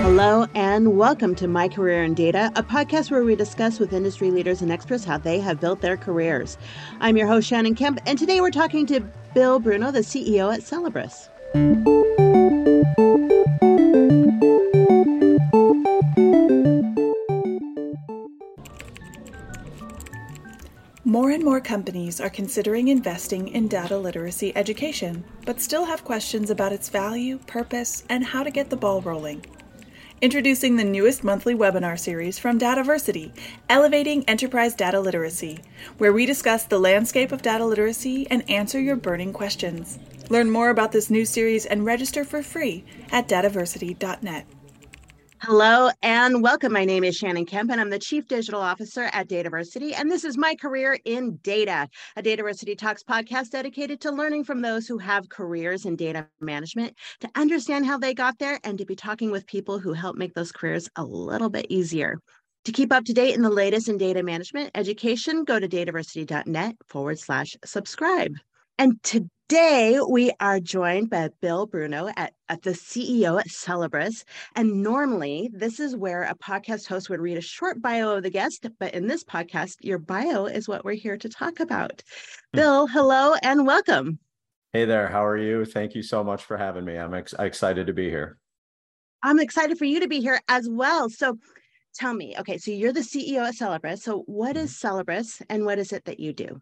Hello, and welcome to My Career in Data, a podcast where we discuss with industry leaders and experts how they have built their careers. I'm your host, Shannon Kemp, and today we're talking to Bill Bruno, the CEO at Celebrus. More and more companies are considering investing in data literacy education, but still have questions about its value, purpose, and how to get the ball rolling. Introducing the newest monthly webinar series from Dataversity, Elevating Enterprise Data Literacy, where we discuss the landscape of data literacy and answer your burning questions. Learn more about this new series and register for free at dataversity.net. Hello and welcome. My name is Shannon Kemp, and I'm the Chief Digital Officer at Dataversity. And this is my career in data, a Dataversity Talks podcast dedicated to learning from those who have careers in data management to understand how they got there and to be talking with people who help make those careers a little bit easier. To keep up to date in the latest in data management education, go to dataversity.net forward slash subscribe. And today we are joined by Bill Bruno at, at the CEO at Celebrus. And normally this is where a podcast host would read a short bio of the guest, but in this podcast, your bio is what we're here to talk about. Hmm. Bill, hello and welcome. Hey there, how are you? Thank you so much for having me. I'm ex- excited to be here. I'm excited for you to be here as well. So tell me, okay, so you're the CEO at Celebrus. So what is mm-hmm. And what is it that you do?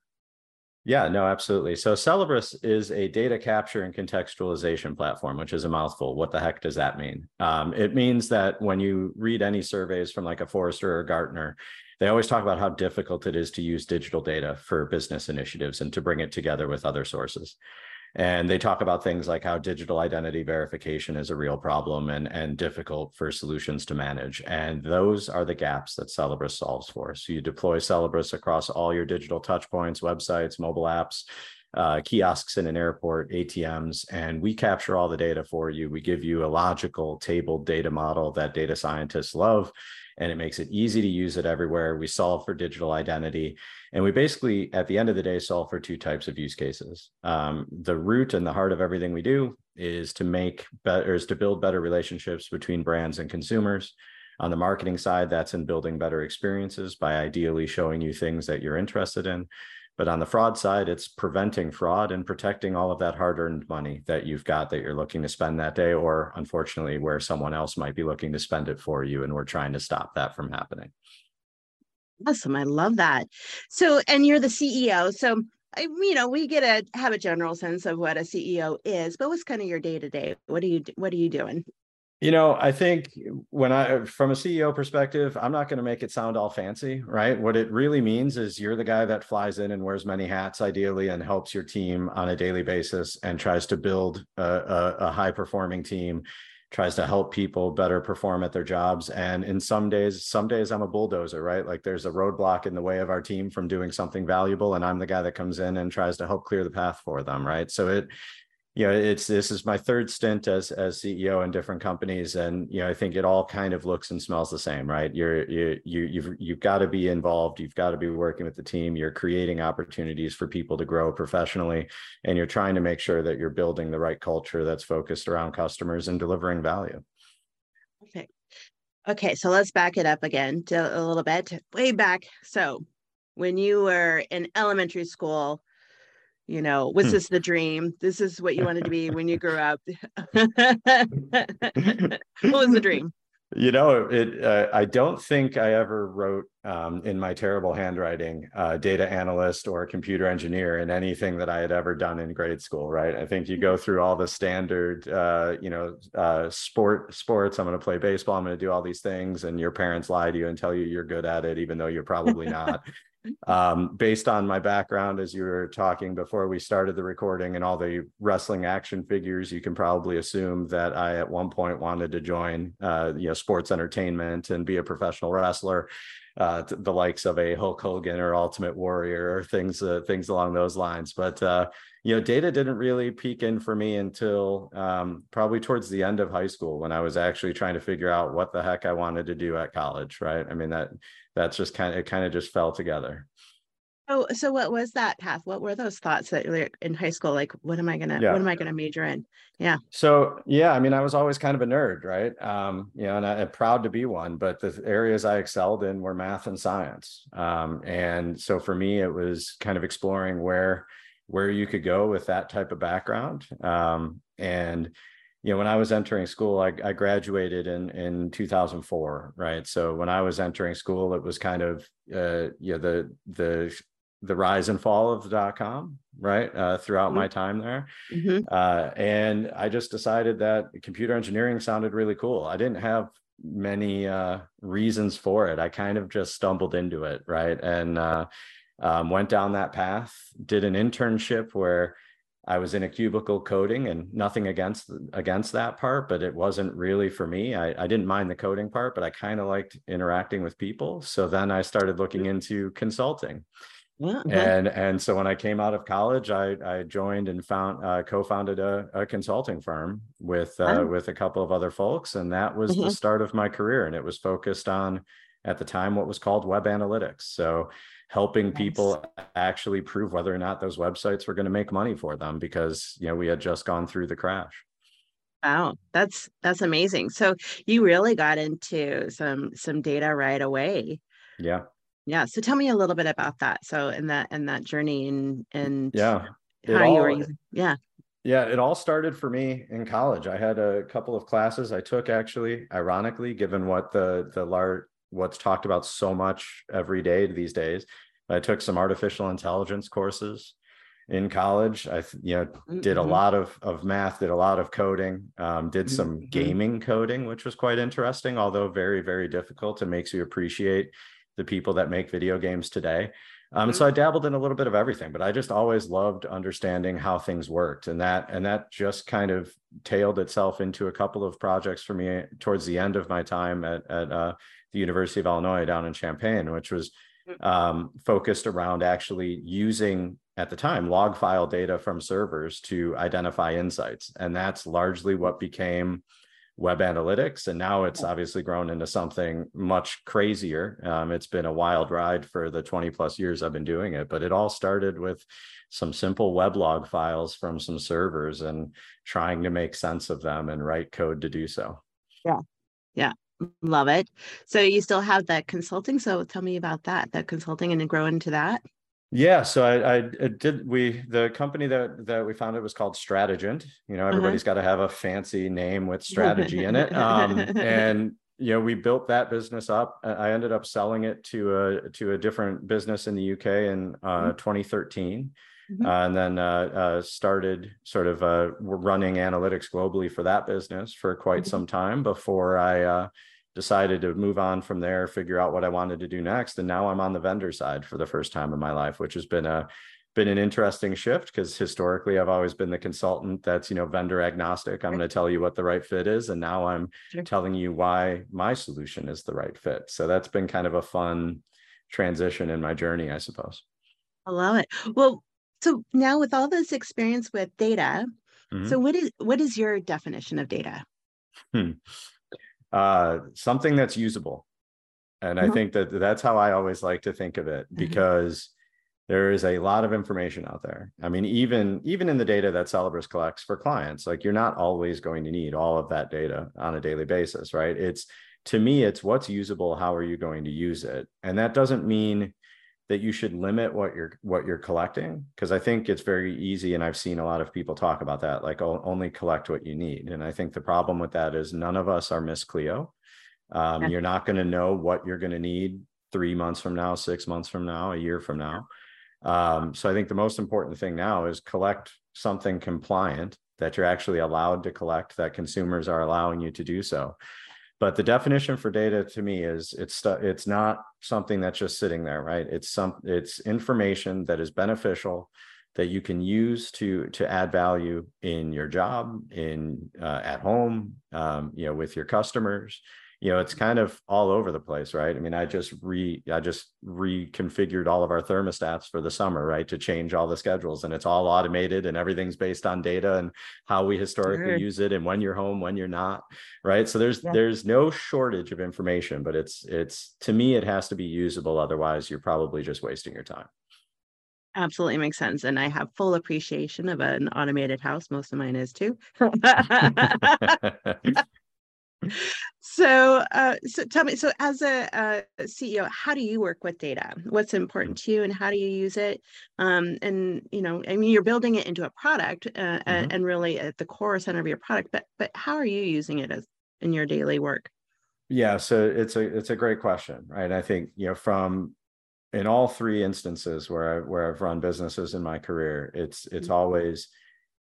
Yeah, no, absolutely. So Celebrus is a data capture and contextualization platform, which is a mouthful. What the heck does that mean? Um, it means that when you read any surveys from like a Forrester or a Gartner, they always talk about how difficult it is to use digital data for business initiatives and to bring it together with other sources and they talk about things like how digital identity verification is a real problem and, and difficult for solutions to manage. And those are the gaps that Celebrus solves for. So you deploy Celebrus across all your digital touchpoints, websites, mobile apps, uh, kiosks in an airport, ATMs, and we capture all the data for you. We give you a logical tabled data model that data scientists love and it makes it easy to use it everywhere. We solve for digital identity. And we basically, at the end of the day, solve for two types of use cases. Um, the root and the heart of everything we do is to make better, is to build better relationships between brands and consumers. On the marketing side, that's in building better experiences by ideally showing you things that you're interested in. But on the fraud side, it's preventing fraud and protecting all of that hard earned money that you've got that you're looking to spend that day, or unfortunately, where someone else might be looking to spend it for you. And we're trying to stop that from happening. Awesome. I love that. So, and you're the CEO. So, I, you know, we get a have a general sense of what a CEO is, but what's kind of your day to day? What are you, what are you doing? You know, I think when I, from a CEO perspective, I'm not going to make it sound all fancy, right? What it really means is you're the guy that flies in and wears many hats, ideally, and helps your team on a daily basis and tries to build a, a, a high performing team, tries to help people better perform at their jobs. And in some days, some days I'm a bulldozer, right? Like there's a roadblock in the way of our team from doing something valuable, and I'm the guy that comes in and tries to help clear the path for them, right? So it, you know it's this is my third stint as as ceo in different companies and you know i think it all kind of looks and smells the same right? You're you, you you've you've got to be involved you've got to be working with the team you're creating opportunities for people to grow professionally and you're trying to make sure that you're building the right culture that's focused around customers and delivering value. Okay. Okay so let's back it up again a little bit way back. So when you were in elementary school you know was hmm. this the dream? This is what you wanted to be when you grew up. What was the dream? You know it uh, i don't think i ever wrote um, in my terrible handwriting uh, data analyst or computer engineer in anything that i had ever done in grade school right? I think you go through all the standard uh, you know uh, sport sports i'm going to play baseball i'm going to do all these things and your parents lie to you and tell you you're good at it even though you're probably not. Um, based on my background as you were talking before we started the recording and all the wrestling action figures you can probably assume that i at one point wanted to join uh, you know sports entertainment and be a professional wrestler uh, the likes of a hulk hogan or ultimate warrior or things uh, things along those lines but uh, you know data didn't really peak in for me until um, probably towards the end of high school when i was actually trying to figure out what the heck i wanted to do at college right? I mean that that's just kind of it kind of just fell together Oh, so what was that path? What were those thoughts that you're in high school? Like, what am I gonna, yeah. what am I gonna major in? Yeah. So yeah, I mean, I was always kind of a nerd, right? Um, you know, and I, am proud to be one. But the areas I excelled in were math and science. Um, and so for me, it was kind of exploring where where you could go with that type of background. Um, and you know, when I was entering school, I, I graduated in in 2004, right? So when I was entering school, it was kind of uh, you know the the the rise and fall of dot com right uh, throughout mm-hmm. my time there. Mm-hmm. uh, and i just decided that computer engineering sounded really cool. I didn't have many uh, reasons for it. I kind of just stumbled into it right? And uh, um, went down that path did an internship where i was in a cubicle coding and nothing against against that part but it wasn't really for me. I, I didn't mind the coding part but i kind of liked interacting with people. So then i started looking mm-hmm. into consulting Mm-hmm. And and so when I came out of college, I I joined and found uh, co-founded a, a, consulting firm with uh, oh. with a couple of other folks, and that was mm-hmm. the start of my career. And it was focused on at the time what was called web analytics. So helping nice. people actually prove whether or not those websites were going to make money for them because you know we had just gone through the crash. Wow, that's that's amazing. So you really got into some some data right away. Yeah yeah so tell me a little bit about that so in that in that journey and and yeah how all, you were using yeah yeah it all started for me in college i had a couple of classes i took actually ironically given what the the large what's talked about so much every day these days i took some artificial intelligence courses in college i you know mm-hmm. did a mm-hmm. lot of of math did a lot of coding um, did some mm-hmm. gaming coding which was quite interesting although very very difficult and makes you appreciate the people that make video games today. Um, mm-hmm. So I dabbled in a little bit of everything, but I just always loved understanding how things worked, and that and that just kind of tailed itself into a couple of projects for me towards the end of my time at at uh, the University of Illinois down in Champaign, which was mm. um, focused around actually using at the time log file data from servers to identify insights, and that's largely what became web analytics and now it's obviously grown into something much crazier. Um, it's been a wild ride for the 20 plus years i've been doing it but it all started with some simple weblog files from some servers and trying to make sense of them and write code to do so. Yeah. Yeah. Love it. So you still have that consulting? So tell me about that that consulting and grow into that yeah, so I, I, did. We the company that that we founded was called Stratigent. You know, uh-huh. everybody's uh-huh. got to have a fancy name with strategy in it. Um, and you know, we built that business up. I ended up selling it to a to a different business in the UK in uh, mm-hmm. 2013. Mm-hmm. Uh, and then uh, uh, started sort of uh, running analytics globally for that business for quite mm-hmm. some time before I uh, decided to move on from there, figure out what I wanted to do next. And now I'm on the vendor side for the first time in my life, which has been a been an interesting shift because historically I've always been the consultant that's, you know, vendor agnostic. I'm going to tell you what the right fit is. And now I'm sure. telling you why my solution is the right fit. So that's been kind of a fun transition in my journey, I suppose. I love it. Well, so now with all this experience with data, mm-hmm. so what is what is your definition of data? Hmm uh, something that's usable. And I mm-hmm. think that that's how I always like to think of it mm-hmm. because there is a lot of information out there. I mean, even even in the data that Celebrus collects for clients, like you're not always going to need all of that data on a daily basis, right? It's to me, it's what's usable. How are you going to use it? And that doesn't mean that you should limit what you're what you're collecting? Because i think it's very easy and i've seen a lot of people talk about that like only collect what you need. And i think the problem with that is none of us are miss cleo. Um, you're not going to know what you're going to need three months from now six months from now a year from now. Um, so i think the most important thing now is collect something compliant that you're actually allowed to collect that consumers are allowing you to do so but the definition for data to me is it's it's not something that's just sitting there right? It's some it's information that is beneficial that you can use to to add value in your job in uh, at home um, you know with your customers you know it's kind of all over the place right i mean i just re i just reconfigured all of our thermostats for the summer right to change all the schedules and it's all automated and everything's based on data and how we historically sure. use it and when you're home when you're not right so there's yeah. there's no shortage of information but it's it's to me it has to be usable otherwise you're probably just wasting your time Absolutely makes sense. And I have full appreciation of an automated house. Most of mine is too. so uh, so tell me so as a, a, ceo how do you work with data what's important to you and how do you use it um, and you know i mean you're building it into a product uh, mm-hmm. and really at the core center of your product but but how are you using it as in your daily work yeah so it's a it's a great question right i think you know from in all three instances where I where I've run businesses in my career, it's it's mm-hmm. always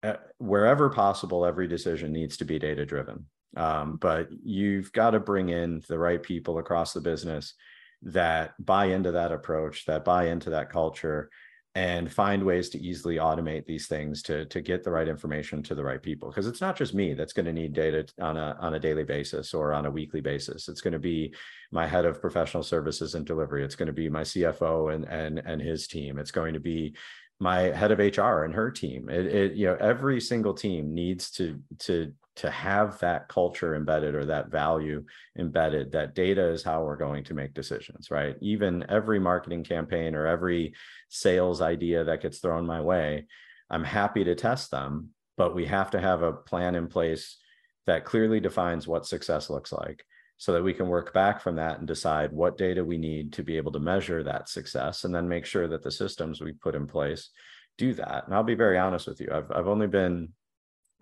uh, wherever possible, every decision needs to be data driven. Um, but you've got to bring in the right people across the business that buy into that approach, that buy into that culture, and find ways to easily automate these things to, to get the right information to the right people. Because it's not just me that's going to need data on a, on a daily basis or on a weekly basis. It's going to be my head of professional services and delivery. It's going to be my CFO and, and, and his team. It's going to be my head of HR and her team. It, it, you know, every single team needs to to to have that culture embedded or that value embedded. That data is how we're going to make decisions, right? Even every marketing campaign or every sales idea that gets thrown my way, I'm happy to test them, but we have to have a plan in place that clearly defines what success looks like so that we can work back from that and decide what data we need to be able to measure that success and then make sure that the systems we put in place do that. And I'll be very honest with you. I've, I've only been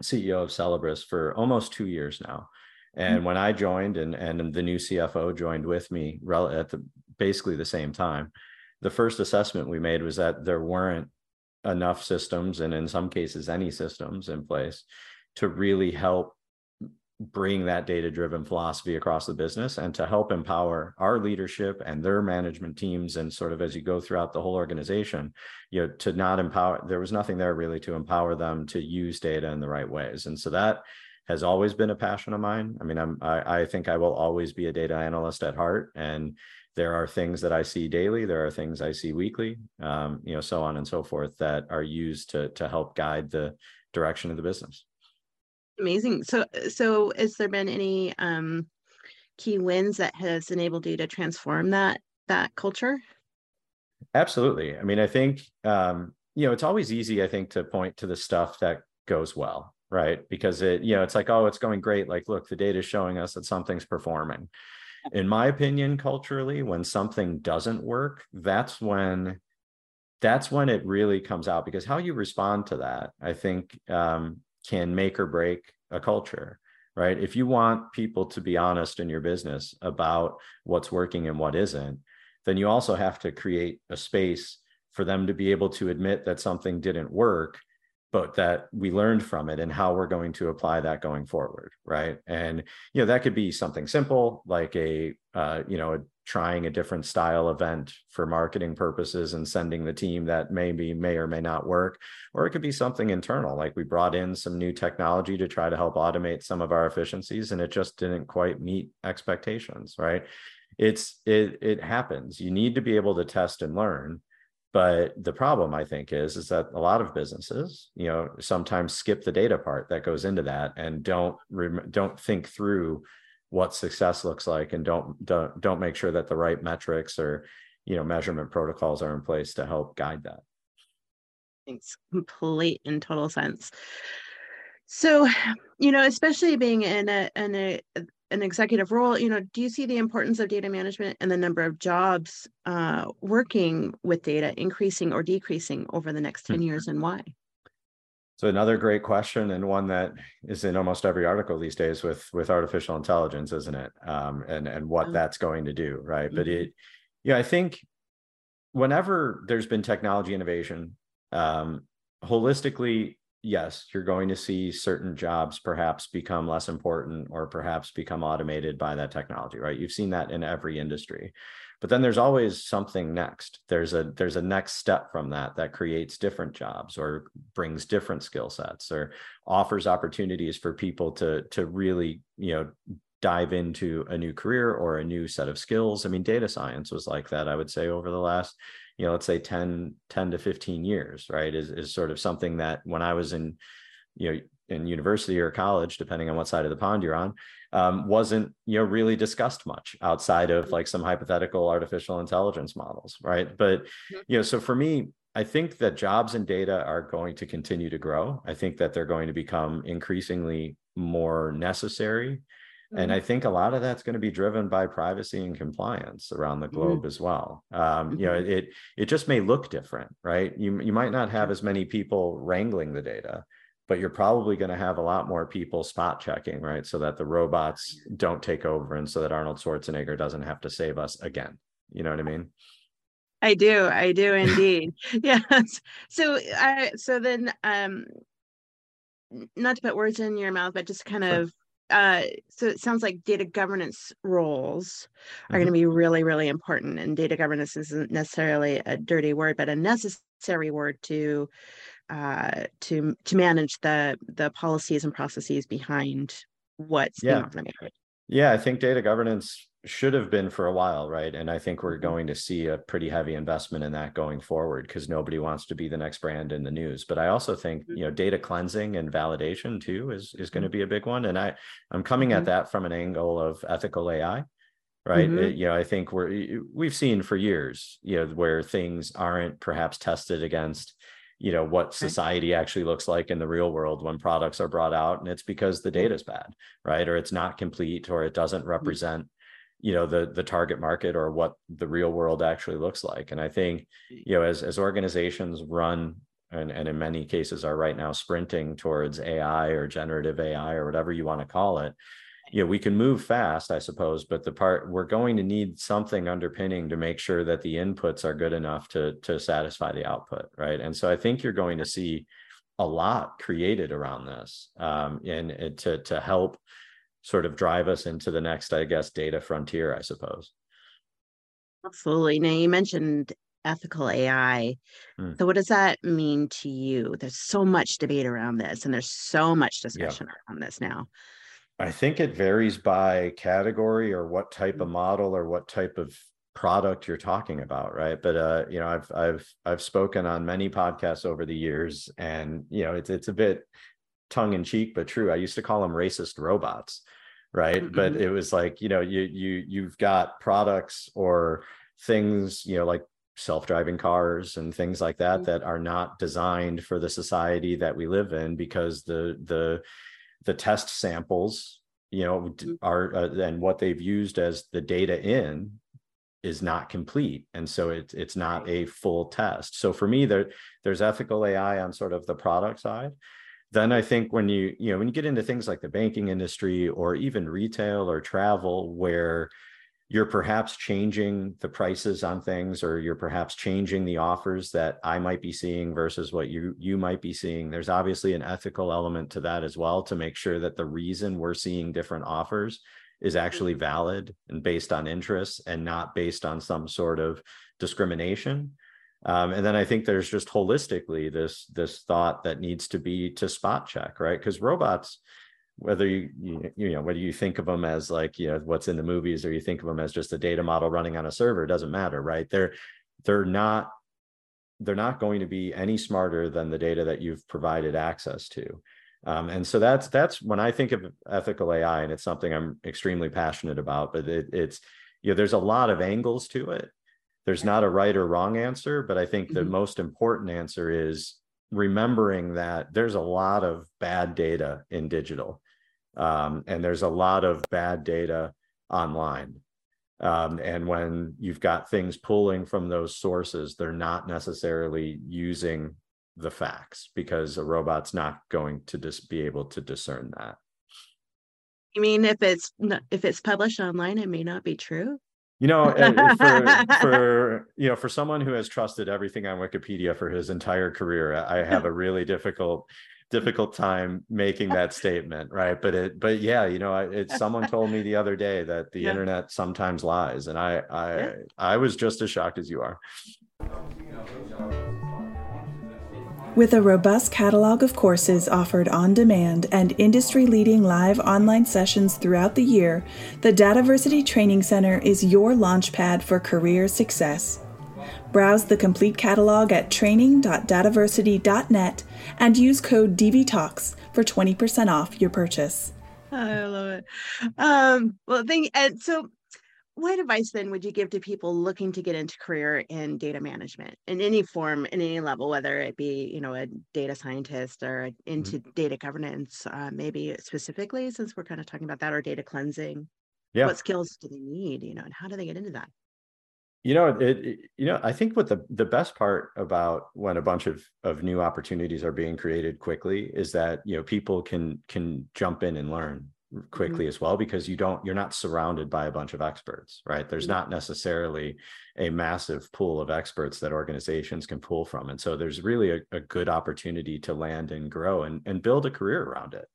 CEO of Celebrus for almost two years now. And mm-hmm. when I joined and, and the new CFO joined with me at the basically the same time, the first assessment we made was that there weren't enough systems and in some cases any systems in place to really help bring that data driven philosophy across the business and to help empower our leadership and their management teams and sort of as you go throughout the whole organization you know to not empower there was nothing there really to empower them to use data in the right ways. And so that has always been a passion of mine. I mean i'm i, I think i will always be a data analyst at heart and there are things that i see daily there are things i see weekly um, you know so on and so forth that are used to to help guide the direction of the business Amazing. So, so has there been any um, key wins that has enabled you to transform that that culture? Absolutely. I mean, I think um, you know it's always easy. I think to point to the stuff that goes well, right? Because it you know it's like oh, it's going great. Like, look, the data is showing us that something's performing. In my opinion, culturally, when something doesn't work, that's when that's when it really comes out because how you respond to that i think um, can make or break a culture right? If you want people to be honest in your business about what's working and what isn't then you also have to create a space for them to be able to admit that something didn't work but that we learned from it and how we're going to apply that going forward right? And you know that could be something simple like a uh, you know trying a different style event for marketing purposes and sending the team that maybe may or may not work. Or it could be something internal like we brought in some new technology to try to help automate some of our efficiencies and it just didn't quite meet expectations right? It's it it happens. You need to be able to test and learn. But the problem i think is is that a lot of businesses you know sometimes skip the data part that goes into that and don't don't think through what success looks like and don't don't don't make sure that the right metrics or you know measurement protocols are in place to help guide that. Makes complete and total sense. So you know especially being in a in a an executive role you know do you see the importance of data management and the number of jobs uh, working with data increasing or decreasing over the next 10 hmm. years and why so another great question and one that is in almost every article these days with with artificial intelligence, isn't it? Um, and and what that's going to do, right? Mm-hmm. But it, yeah, I think whenever there's been technology innovation, um, holistically, yes, you're going to see certain jobs perhaps become less important or perhaps become automated by that technology, right? You've seen that in every industry but then there's always something next. There's a there's a next step from that that creates different jobs or brings different skill sets or offers opportunities for people to to really you know dive into a new career or a new set of skills. I mean data science was like that i would say over the last you know let's say 10 10 to 15 years right is, is sort of something that when i was in you know in university or college depending on what side of the pond you're on um, wasn't you know really discussed much outside of like some hypothetical artificial intelligence models right but mm-hmm. you know so for me I think that jobs and data are going to continue to grow. I think that they're going to become increasingly more necessary. Mm-hmm. And I think a lot of that's going to be driven by privacy and compliance around the globe mm-hmm. as well. Um, mm-hmm. You know, mm-hmm. it it just may look different, right? You you might not have as many people wrangling the data, but you're probably going to have a lot more people spot checking, right? So that the robots don't take over, and so that Arnold Schwarzenegger doesn't have to save us again. You know what I mean? I do. I do indeed. yes. So, uh, so then, um, not to put words in your mouth, but just kind sure. of, uh, so it sounds like data governance roles are mm-hmm. going to be really, really important. And data governance isn't necessarily a dirty word, but a necessary word to, uh, to to manage the the policies and processes behind what's yeah. being automated. Yeah, I think data governance should have been for a while, right? And I think we're mm-hmm. going to see a pretty heavy investment in that going forward because nobody wants to be the next brand in the news. But I also think mm-hmm. you know data cleansing and validation too is is going to mm-hmm. be a big one. And I I'm coming at that from an angle of ethical AI, right? Mm-hmm. It, you know, I think we're we've seen for years, you know, where things aren't perhaps tested against you know what society actually looks like in the real world when products are brought out and it's because the data mm. is bad right? Or it's not complete or it doesn't mm. represent you know the the target market or what the real world actually looks like. And i think you know as as organizations run and, and in many cases are right now sprinting towards ai or generative ai or whatever you want to call it you know we can move fast i suppose but the part we're going to need something underpinning to make sure that the inputs are good enough to to satisfy the output right and so i think you're going to see a lot created around this um, and, and to to help sort of drive us into the next, I guess, data frontier, I suppose. Absolutely. Now, you mentioned ethical AI. Mm. So, what does that mean to you? There's so much debate around this, and there's so much discussion yeah. around this now. I think it varies by category or what type of model or what type of product you're talking about right but uh you know i've i've i've spoken on many podcasts over the years and you know it's it's a bit tongue in cheek but true i used to call them racist robots right mm-hmm. but it was like you know you you you've got products or things you know like self-driving cars and things like that mm-hmm. that are not designed for the society that we live in because the the the test samples you know mm-hmm. are uh, and what they've used as the data in is not complete. And so it's it's not a full test. So for me there there's ethical ai on sort of the product side. Then I think when you, you know, when you get into things like the banking industry or even retail or travel, where you're perhaps changing the prices on things or you're perhaps changing the offers that I might be seeing versus what you you might be seeing. There's obviously an ethical element to that as well to make sure that the reason we're seeing different offers is actually mm-hmm. valid and based on interests and not based on some sort of discrimination um, and then I think there's just holistically this this thought that needs to be to spot check, right? Because robots, whether you, you you know whether you think of them as like you know what's in the movies or you think of them as just a data model running on a server, doesn't matter, right? They're they're not they're not going to be any smarter than the data that you've provided access to. Um, and so that's that's when I think of ethical AI, and it's something I'm extremely passionate about. But it, it's you know there's a lot of angles to it, there's not a right or wrong answer, but I think the mm-hmm. most important answer is remembering that there's a lot of bad data in digital, um, and there's a lot of bad data online. Um, and when you've got things pulling from those sources, they're not necessarily using the facts because a robot's not going to just be able to discern that. You mean if it's if it's published online, it may not be true? You know, for, for you know, for someone who has trusted everything on Wikipedia for his entire career, I have a really difficult difficult time making that statement right but it but yeah you know it's someone told me the other day that the yeah. internet sometimes lies and i i yeah. i was just as shocked as you are with a robust catalog of courses offered on demand and industry leading live online sessions throughout the year, the Dataversity Training Center is your launchpad for career success. Browse the complete catalog at training.dataversity.net and use code DVTalks for 20% off your purchase. I love it. Um, well, thank and so what advice then would you give to people looking to get into career in data management in any form in any level whether it be you know a data scientist or mm-hmm. into mm-hmm. data governance uh, maybe specifically since we're kind of talking about that or data cleansing yeah what skills do they need you know and how do they get into that you know it, it, you know i think what the the best part about when a bunch of of new opportunities are being created quickly is that you know people can can jump in and learn quickly mm-hmm. as well because you don't you're not surrounded by a bunch of experts right there's mm-hmm. not necessarily a massive pool of experts that organizations can pull from and so there's really a, a good opportunity to land and grow and, and build a career around it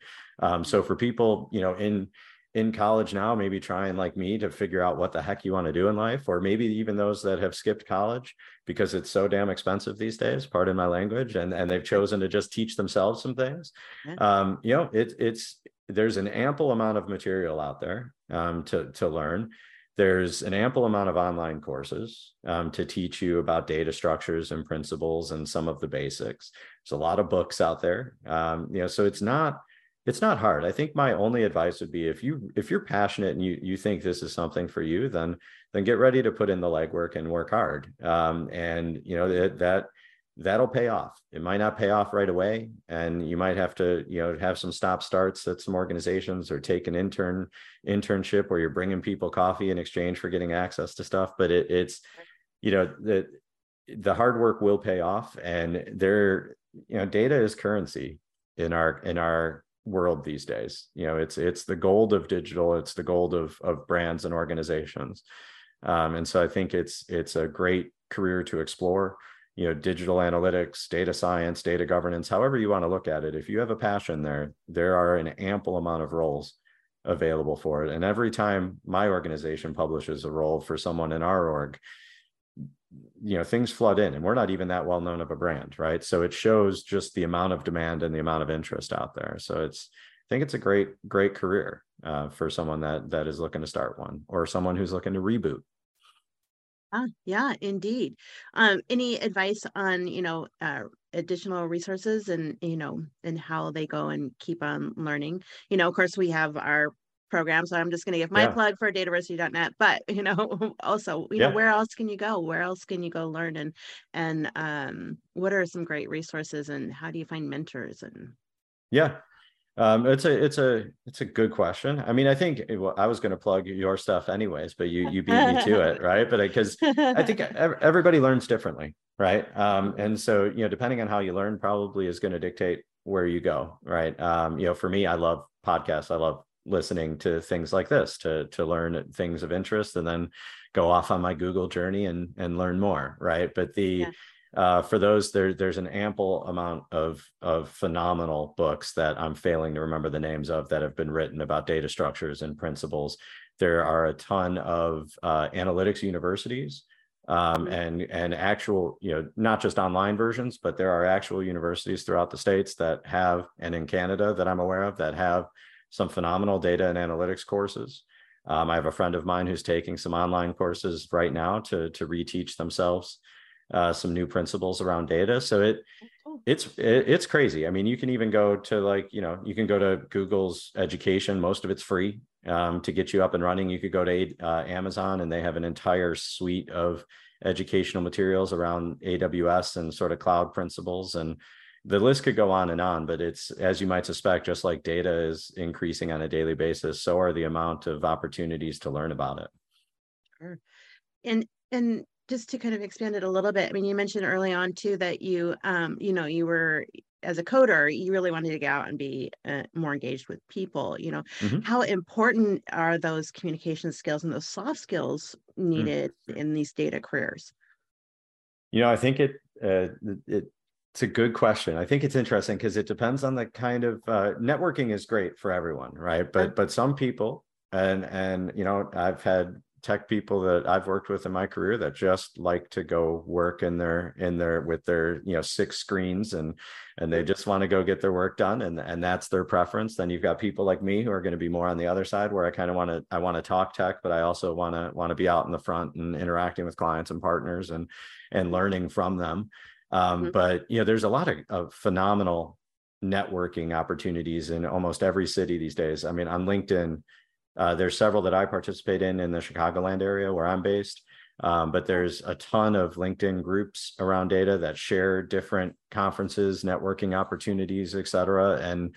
um, so mm-hmm. for people you know in in college now maybe trying like me to figure out what the heck you want to do in life or maybe even those that have skipped college because it's so damn expensive these days pardon my language and and they've chosen to just teach themselves some things um, you know it, it's there's an ample amount of material out there um, to, to learn. There's an ample amount of online courses um, to teach you about data structures and principles and some of the basics. There's a lot of books out there. Um, you know, so it's not it's not hard. I think my only advice would be if you if you're passionate and you you think this is something for you, then then get ready to put in the legwork and work hard. Um, and you know that that that'll pay off. It might not pay off right away, and you might have to, you know, have some stop starts at some organizations or take an intern internship where you're bringing people coffee in exchange for getting access to stuff. But it, it's, you know, the the hard work will pay off, and there, you know, data is currency in our in our world these days. You know, it's it's the gold of digital. It's the gold of of brands and organizations. Um, and so I think it's it's a great career to explore you know digital analytics data science data governance however you want to look at it if you have a passion there there are an ample amount of roles available for it and every time my organization publishes a role for someone in our org you know things flood in and we're not even that well known of a brand right so it shows just the amount of demand and the amount of interest out there so it's i think it's a great great career uh, for someone that that is looking to start one or someone who's looking to reboot Ah, yeah, indeed. Um, any advice on, you know, uh, additional resources and, you know, and how they go and keep on learning? You know, of course, we have our program, so I'm just going to give my yeah. plug for dataversity.net. But you know, also, you yeah. know, where else can you go? Where else can you go learn? And and um, what are some great resources? And how do you find mentors? And yeah, um, it's a it's a it's a good question. I mean, I think eh, well, I was going to plug your stuff anyways, but you you beat me to it, right? But because I think everybody learns differently, right? Um, and so you know, depending on how you learn, probably is going to dictate where you go, right? Um, you know, for me, I love podcasts. I love listening to things like this to to learn things of interest, and then go off on my Google journey and and learn more, right? But the yeah uh, for those there there's an ample amount of of phenomenal books that i'm failing to remember the names of that have been written about data structures and principles there are a ton of uh, analytics universities um, mm-hmm. and and actual you know not just online versions but there are actual universities throughout the states that have and in canada that i'm aware of that have some phenomenal data and analytics courses um, i have a friend of mine who's taking some online courses right now to to reteach themselves uh, some new principles around data. So it it's it, it's crazy. I mean, you can even go to like you know you can go to Google's education. Most of it's free um, to get you up and running. You could go to uh, Amazon and they have an entire suite of educational materials around AWS and sort of cloud principles and the list could go on and on but it's as you might suspect just like data is increasing on a daily basis so are the amount of opportunities to learn about it sure. and and just to kind of expand it a little bit, I mean, you mentioned early on too that you, um, you know, you were as a coder, you really wanted to get out and be uh, more engaged with people. You know, mm-hmm. how important are those communication skills and those soft skills mm. needed mm-hmm. in these data careers? You know, I think it uh, it it's a good question. I think it's interesting because it depends on the kind of uh, networking is great for everyone, right? But but some people and and you know I've had tech people that I've worked with in my career that just like to go work in their in their with their you know six screens and and they just want to go get their work done and and that's their preference then you've got people like me who are going to be more on the other side where I kind of want to I want to talk tech but I also want to want to be out in the front and interacting with clients and partners and and learning from them um, mm-hmm. but you know there's a lot of, of phenomenal networking opportunities in almost every city these days I mean on LinkedIn Uh, there's several that I participate in in the Chicagoland area where I'm based. Um, but there's a ton of LinkedIn groups around data that share different conferences, networking opportunities, et cetera. And,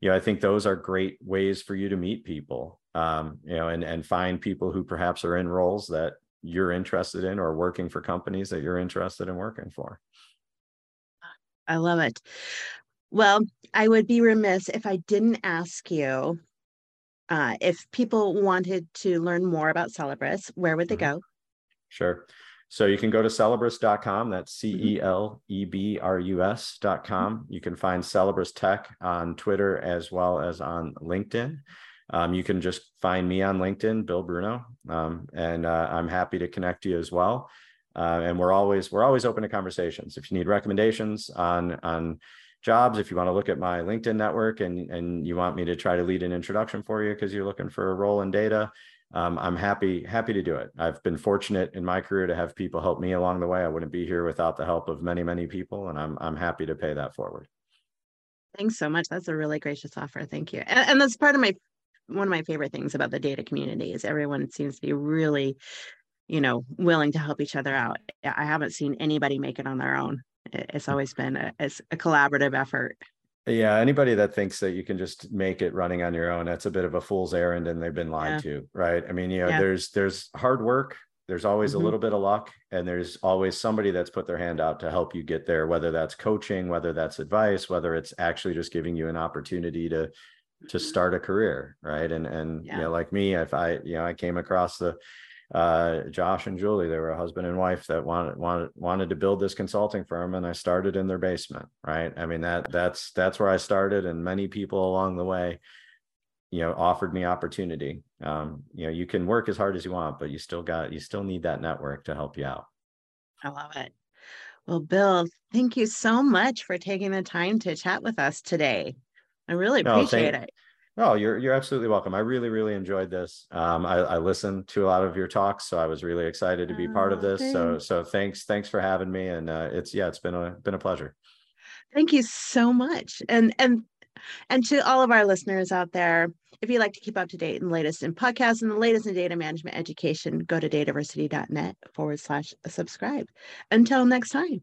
you know, I think those are great ways for you to meet people, um, you know, and, and find people who perhaps are in roles that you're interested in or working for companies that you're interested in working for. I love it. Well, I would be remiss if I didn't ask you uh, if people wanted to learn more about Celebrus, where would they mm-hmm. go? Sure. So you can go to Celebrus.com. That's C E L E B R U S.com. You can find Celebrus Tech on Twitter as well as on LinkedIn. Um, you can just find me on LinkedIn, Bill Bruno, um, and uh, I'm happy to connect you as well. Uh, and we're always we're always open to conversations. If you need recommendations on on jobs, if you want to look at my LinkedIn network and and you want me to try to lead an introduction for you because you're looking for a role in data, um, I'm happy happy to do it. I've been fortunate in my career to have people help me along the way. I wouldn't be here without the help of many many people, and I'm I'm happy to pay that forward. Thanks so much. That's a really gracious offer. Thank you. And, and that's part of my one of my favorite things about the data community is everyone seems to be really, you know, willing to help each other out. I haven't seen anybody make it on their own. It's always been a, it's a collaborative effort. Yeah, anybody that thinks that you can just make it running on your own, that's a bit of a fool's errand and they've been lied yeah. to, right? I mean, you know, yeah. there's there's hard work, there's always mm-hmm. a little bit of luck, and there's always somebody that's put their hand out to help you get there, whether that's coaching, whether that's advice, whether it's actually just giving you an opportunity to to start a career, right? And and yeah. you know, like me, if I, you know, I came across the uh, Josh and Julie. They were a husband and wife that wanted wanted wanted to build this consulting firm, and I started in their basement. Right. I mean that that's that's where I started, and many people along the way, you know, offered me opportunity. Um, you know, you can work as hard as you want, but you still got you still need that network to help you out. I love it. Well, Bill, thank you so much for taking the time to chat with us today. I really appreciate no, thank, it. Oh, you're you're absolutely welcome. I really really enjoyed this. Um, I, I listened to a lot of your talks, so I was really excited to be part of oh, this. So so thanks thanks for having me, and uh, it's yeah, it's been a been a pleasure. Thank you so much, and and and to all of our listeners out there, if you'd like to keep up to date and latest in podcasts and the latest in data management education, go to dataversity.net forward slash subscribe. Until next time.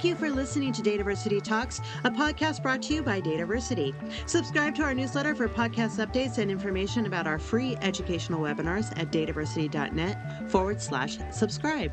Thank you for listening to Dataversity Talks, a podcast brought to you by Dataversity. Subscribe to our newsletter for podcast updates and information about our free educational webinars at dataversity.net forward slash subscribe.